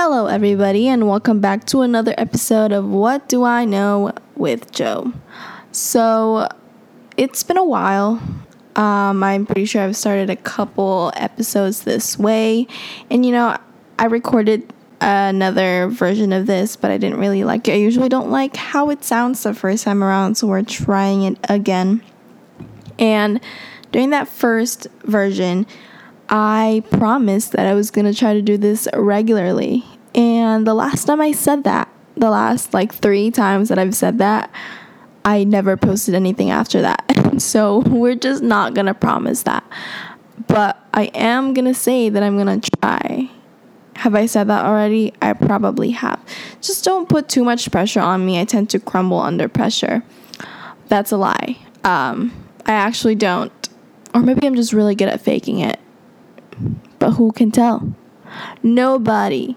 Hello, everybody, and welcome back to another episode of What Do I Know with Joe. So, it's been a while. Um, I'm pretty sure I've started a couple episodes this way, and you know, I recorded another version of this, but I didn't really like it. I usually don't like how it sounds the first time around, so we're trying it again. And during that first version, I promised that I was going to try to do this regularly. And the last time I said that, the last like three times that I've said that, I never posted anything after that. so we're just not going to promise that. But I am going to say that I'm going to try. Have I said that already? I probably have. Just don't put too much pressure on me. I tend to crumble under pressure. That's a lie. Um, I actually don't. Or maybe I'm just really good at faking it. But who can tell? Nobody.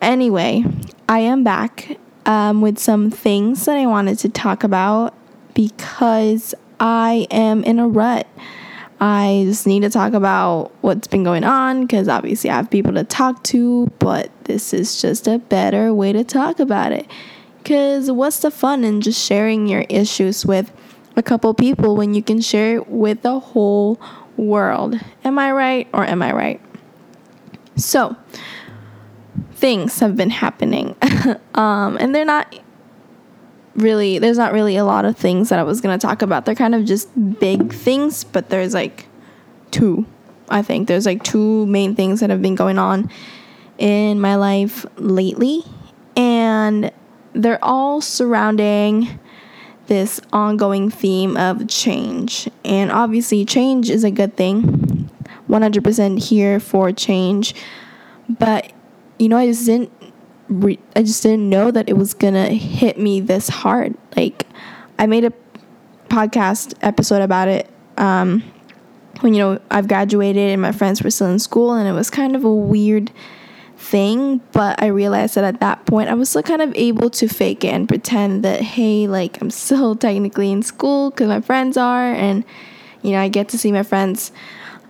Anyway, I am back um, with some things that I wanted to talk about because I am in a rut. I just need to talk about what's been going on because obviously I have people to talk to, but this is just a better way to talk about it. Because what's the fun in just sharing your issues with a couple people when you can share it with the whole world? Am I right or am I right? So, things have been happening. um, and they're not really, there's not really a lot of things that I was going to talk about. They're kind of just big things, but there's like two, I think. There's like two main things that have been going on in my life lately. And they're all surrounding this ongoing theme of change. And obviously, change is a good thing. 100% here for change. But you know, I just didn't re- I just didn't know that it was to hit me this hard. Like I made a podcast episode about it um, when you know I've graduated and my friends were still in school and it was kind of a weird thing, but I realized that at that point I was still kind of able to fake it and pretend that hey, like I'm still technically in school cuz my friends are and you know, I get to see my friends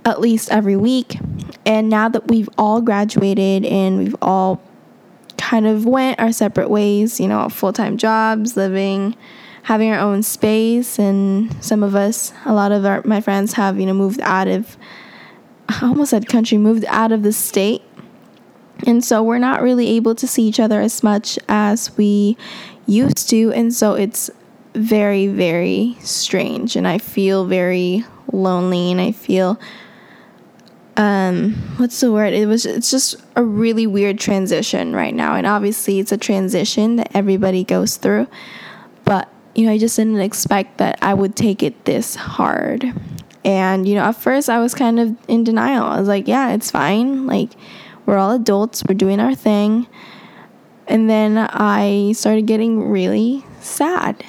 at least every week. And now that we've all graduated and we've all kind of went our separate ways, you know, full-time jobs, living, having our own space and some of us, a lot of our my friends have, you know, moved out of I almost said country, moved out of the state. And so we're not really able to see each other as much as we used to, and so it's very very strange and I feel very lonely and I feel um what's the word? It was it's just a really weird transition right now and obviously it's a transition that everybody goes through but you know i just didn't expect that i would take it this hard. And you know at first i was kind of in denial. I was like yeah it's fine. Like we're all adults. We're doing our thing. And then i started getting really sad.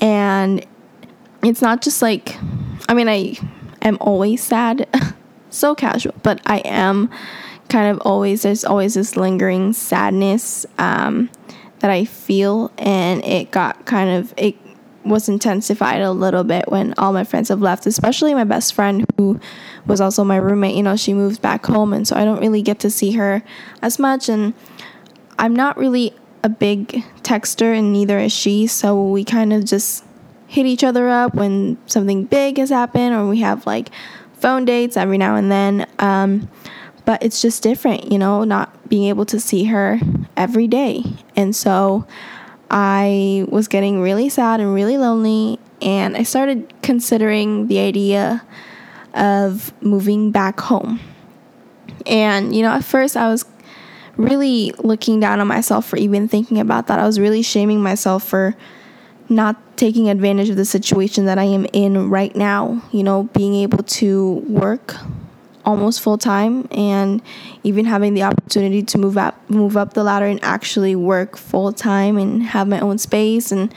And it's not just like i mean i am always sad so casual, but I am kind of always, there's always this lingering sadness um, that I feel, and it got kind of, it was intensified a little bit when all my friends have left, especially my best friend who was also my roommate. You know, she moved back home, and so I don't really get to see her as much. And I'm not really a big texter, and neither is she. So we kind of just hit each other up when something big has happened, or we have like phone dates every now and then. Um, but it's just different, you know, not being able to see her every day. And so I was getting really sad and really lonely. And I started considering the idea of moving back home. And, you know, at first I was really looking down on myself for even thinking about that. I was really shaming myself for not taking advantage of the situation that I am in right now, you know, being able to work almost full time and even having the opportunity to move up move up the ladder and actually work full time and have my own space and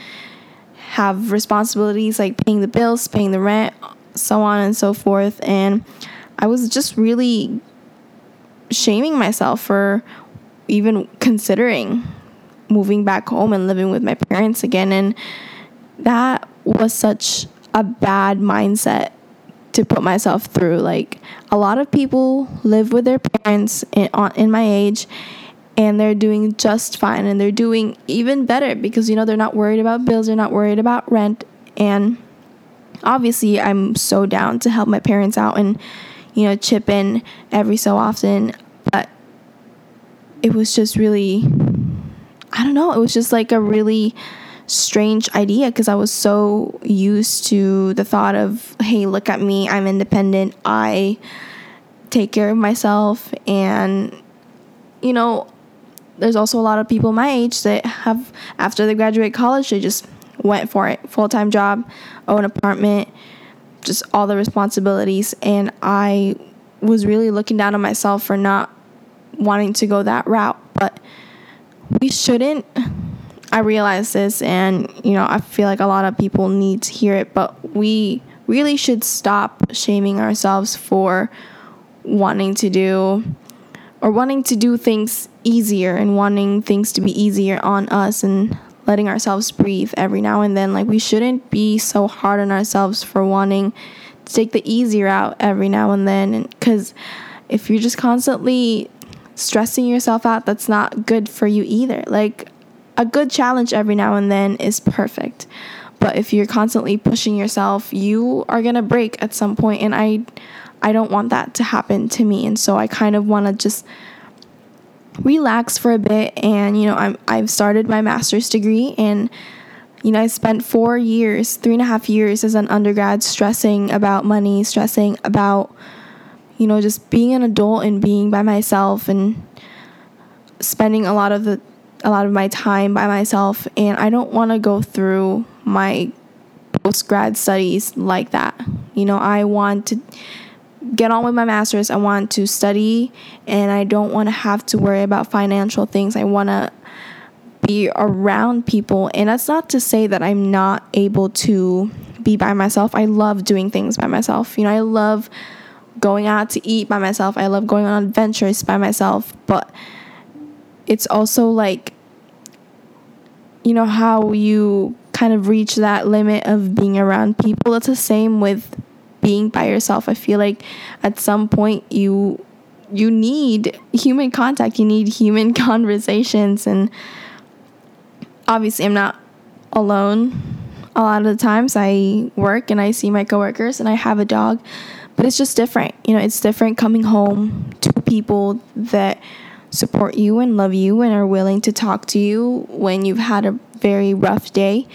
have responsibilities like paying the bills, paying the rent, so on and so forth. And I was just really shaming myself for even considering moving back home and living with my parents again. And that was such a bad mindset to put myself through. Like a lot of people live with their parents in, in my age and they're doing just fine and they're doing even better because you know they're not worried about bills, they're not worried about rent. And obviously I'm so down to help my parents out and you know chip in every so often, but it was just really know, it was just like a really strange idea because I was so used to the thought of, hey, look at me, I'm independent, I take care of myself, and you know, there's also a lot of people my age that have after they graduate college they just went for it full-time job own apartment just all the responsibilities and i was really looking down on myself for not wanting to go that route but we shouldn't i realize this and you know i feel like a lot of people need to hear it but we really should stop shaming ourselves for wanting to do or wanting to do things easier and wanting things to be easier on us and letting ourselves breathe every now and then. Like, we shouldn't be so hard on ourselves for wanting to take the easier out every now and then. Because if you're just constantly stressing yourself out, that's not good for you either. Like, a good challenge every now and then is perfect. But if you're constantly pushing yourself, you are going to break at some point and I I don't want that to happen to me. And so I kind of want to just relax for a bit and you know I'm, i've started my master's degree and you know i spent four years three and a half years as an undergrad stressing about money stressing about you know just being an adult and being by myself and spending a lot of the a lot of my time by myself and i don't want to go through my post grad studies like that you know i want to get on with my master's. I want to study and I don't want to have to worry about financial things. I want to be around people. And that's not to say that I'm not able to be by myself. I love doing things by myself. You know, I love going out to eat by myself. I love going on adventures by myself. But it's also like, you know, how you kind of reach that limit of being around people. It's the same with being by yourself. I feel like at some point you you need human contact. You need human conversations and obviously I'm not alone a lot of the times. I work and I see my coworkers and I have a dog, but it's just different. You know, it's different coming home to people that support you and love you and are willing to talk to you when you've had a very rough day.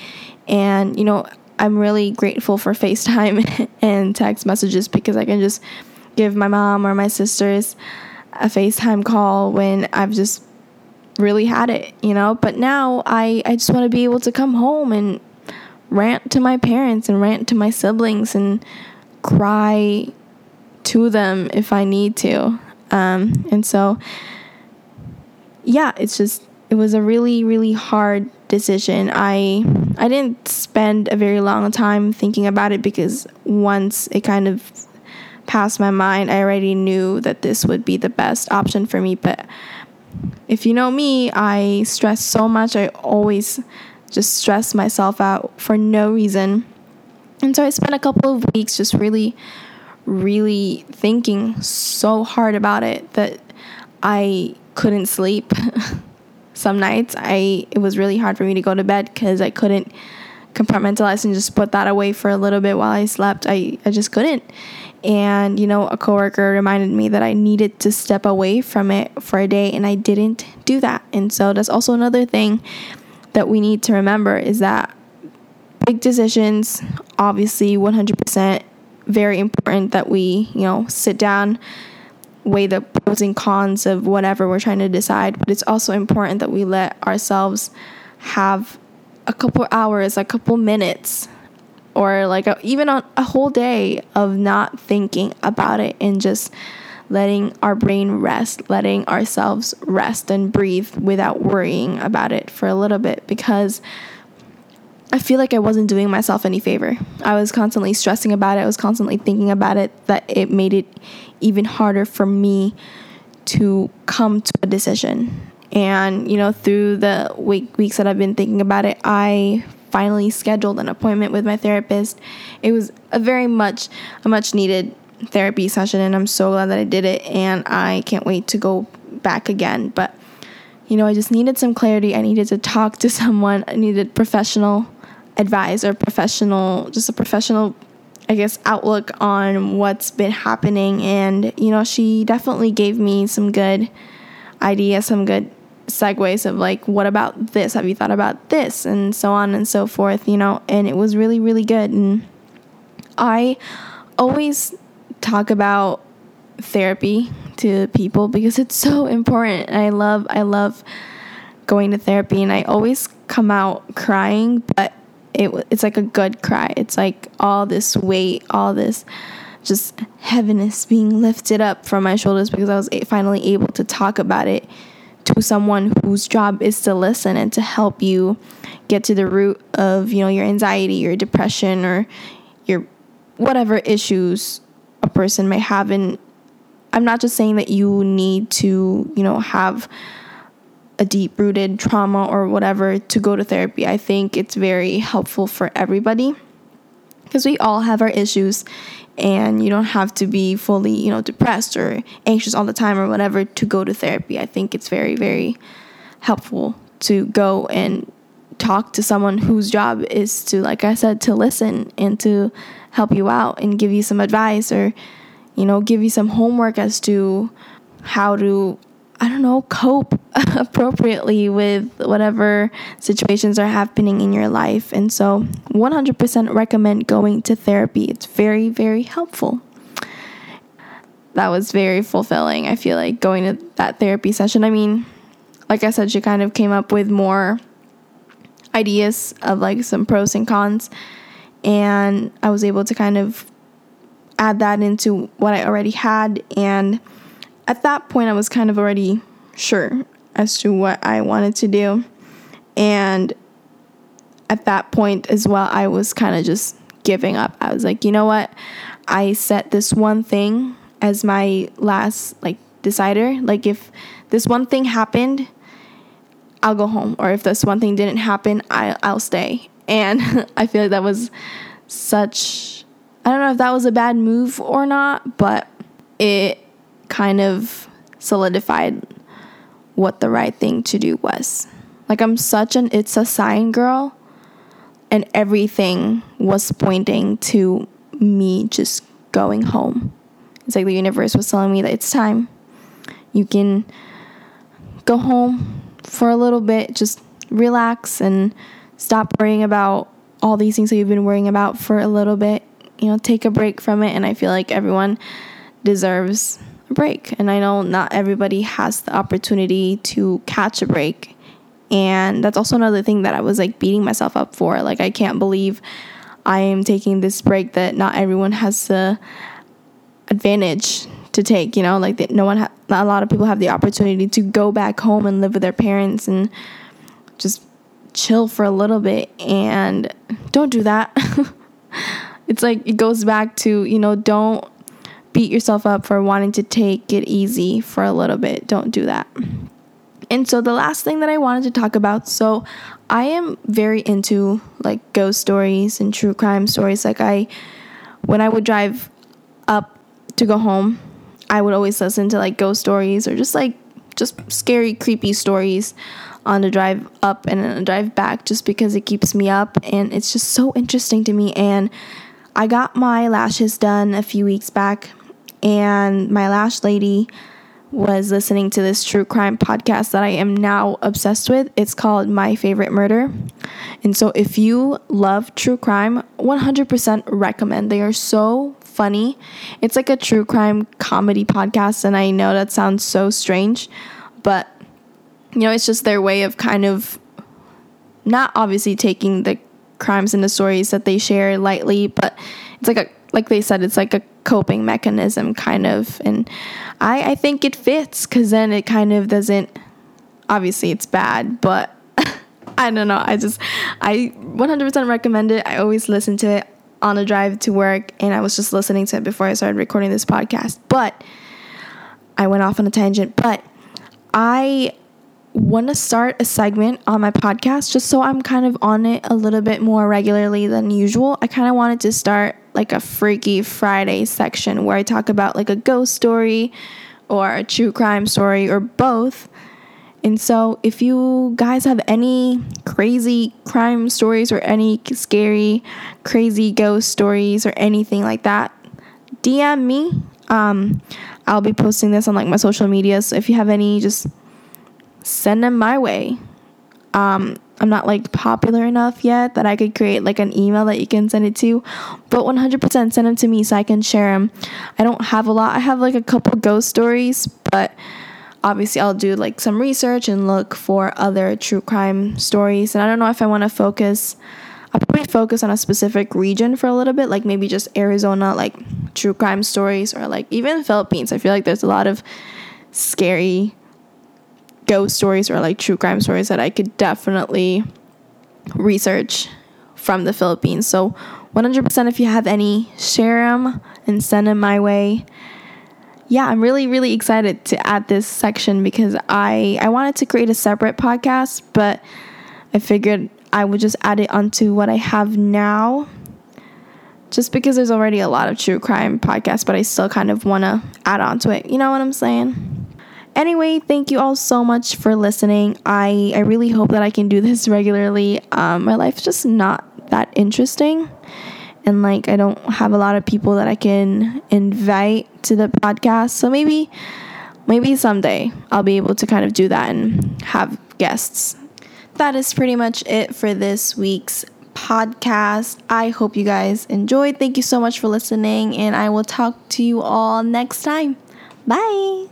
And, you know, I'm really grateful for FaceTime and text messages because I can just give my mom or my sisters a FaceTime call when I've just really had it, you know? But now I, I just want to be able to come home and rant to my parents and rant to my siblings and cry to them if I need to. Um, and so, yeah, it's just, it was a really, really hard decision. I I didn't spend a very long time thinking about it because once it kind of passed my mind, I already knew that this would be the best option for me. But if you know me, I stress so much. I always just stress myself out for no reason. And so I spent a couple of weeks just really, really thinking so hard about it that I couldn't sleep. some nights I it was really hard for me to go to bed because I couldn't compartmentalize and just put that away for a little bit while I slept. I, I just couldn't. And, you know, a coworker reminded me that I needed to step away from it for a day and I didn't do that. And so that's also another thing that we need to remember is that big decisions, obviously 100% very important that we, you know, sit down weigh the pros and cons of whatever we're trying to decide, but it's also important that we let ourselves have a couple hours, a couple minutes, or like a, even a, a whole day of not thinking about it and just letting our brain rest, letting ourselves rest and breathe without worrying about it for a little bit because I feel like I wasn't doing myself any favor. I was constantly stressing about it. I was constantly thinking about it that it made it even harder for me to come to a decision. And, you know, through the week, weeks that I've been thinking about it, I finally scheduled an appointment with my therapist. It was a very much, a much needed therapy session, and I'm so glad that I did it. And I can't wait to go back again. But you know, I just needed some clarity. I needed to talk to someone. I needed professional advice or professional, just a professional, I guess, outlook on what's been happening. And, you know, she definitely gave me some good ideas, some good segues of like, what about this? Have you thought about this? And so on and so forth, you know, and it was really, really good. And I always talk about therapy to people because it's so important. And I love I love going to therapy and I always come out crying, but it it's like a good cry. It's like all this weight, all this just heaviness being lifted up from my shoulders because I was finally able to talk about it to someone whose job is to listen and to help you get to the root of, you know, your anxiety, your depression or your whatever issues a person may have and I'm not just saying that you need to, you know, have a deep rooted trauma or whatever to go to therapy. I think it's very helpful for everybody because we all have our issues and you don't have to be fully, you know, depressed or anxious all the time or whatever to go to therapy. I think it's very very helpful to go and talk to someone whose job is to like I said to listen and to help you out and give you some advice or you know, give you some homework as to how to, I don't know, cope appropriately with whatever situations are happening in your life. And so, 100% recommend going to therapy. It's very, very helpful. That was very fulfilling. I feel like going to that therapy session. I mean, like I said, she kind of came up with more ideas of like some pros and cons. And I was able to kind of add that into what I already had. And at that point, I was kind of already sure as to what I wanted to do. And at that point as well, I was kind of just giving up. I was like, you know what? I set this one thing as my last like decider. Like if this one thing happened, I'll go home. Or if this one thing didn't happen, I I'll stay. And I feel like that was such I don't know if that was a bad move or not, but it kind of solidified what the right thing to do was. Like I'm such an it's a sign girl and everything was pointing to me just going home. It's like the universe was telling me that it's time. You can go home for a little bit, just relax and stop worrying about all these things that you've been worrying about for a little bit you know, take a break from it. And I feel like everyone deserves break. And I know not everybody has the opportunity to catch a break. And that's also another thing that I was like beating myself up for. Like, I can't believe I am taking this break that not everyone has the advantage to take, you know, like that no one, ha- a lot of people have the opportunity to go back home and live with their parents and just chill for a little bit. And don't do that. it's like it goes back to, you know, don't beat yourself up for wanting to take it easy for a little bit. Don't do that. And so the last thing that I wanted to talk about, so I am very into like ghost stories and true crime stories. Like I when I would drive up to go home, I would always listen to like ghost stories or just like just scary creepy stories on the drive up and the drive back just because it keeps me up and it's just so interesting to me and I got my lashes done a few weeks back, and my lash lady was listening to this true crime podcast that I am now obsessed with. It's called My Favorite Murder. And so, if you love true crime, 100% recommend. They are so funny. It's like a true crime comedy podcast, and I know that sounds so strange, but you know, it's just their way of kind of not obviously taking the crimes and the stories that they share lightly, but it's like a like they said, it's like a coping mechanism kind of, and I I think it fits because then it kind of doesn't. Obviously, it's bad, but I don't know. I just I 100% recommend it. I always listen to it on the drive to work, and I was just listening to it before I started recording this podcast. But I went off on a tangent. But I want to start a segment on my podcast just so I'm kind of on it a little bit more regularly than usual. I kind of wanted to start like a Freaky Friday section where I talk about like a ghost story or a true crime story or both. And so, if you guys have any crazy crime stories or any scary, crazy ghost stories or anything like that, DM me. Um, I'll be posting this on like my social media. So if you have any, just send them my way. Um, I'm not like popular enough yet that I could create like an email that you can send it to, but 100% send them to me so I can share them. I don't have a lot. I have like a couple ghost stories, but obviously I'll do like some research and look for other true crime stories. And I don't know if I want to focus I'll probably focus on a specific region for a little bit, like maybe just Arizona, like true crime stories, or like even Philippines. I feel like there's a lot of scary ghost stories or like true crime stories that I could definitely research from the Philippines. So 100% if you have any, share them and send them my way. Yeah, I'm really really excited to add this section because I I wanted to create a separate podcast, but I figured I would just add it onto what I have now. Just because there's already a lot of true crime podcasts, but I still kind of want to add on to it. You know what I'm saying? Anyway, thank you all so much for listening. I, I really hope that I can do this regularly. Um, my life's just not that interesting. And like, I don't have a lot of people that I can invite to the podcast. So maybe, maybe someday I'll be able to kind of do that and have guests. That is pretty much it for this week's podcast. I hope you guys enjoyed. Thank you so much for listening, and I will talk to you all next time. Bye.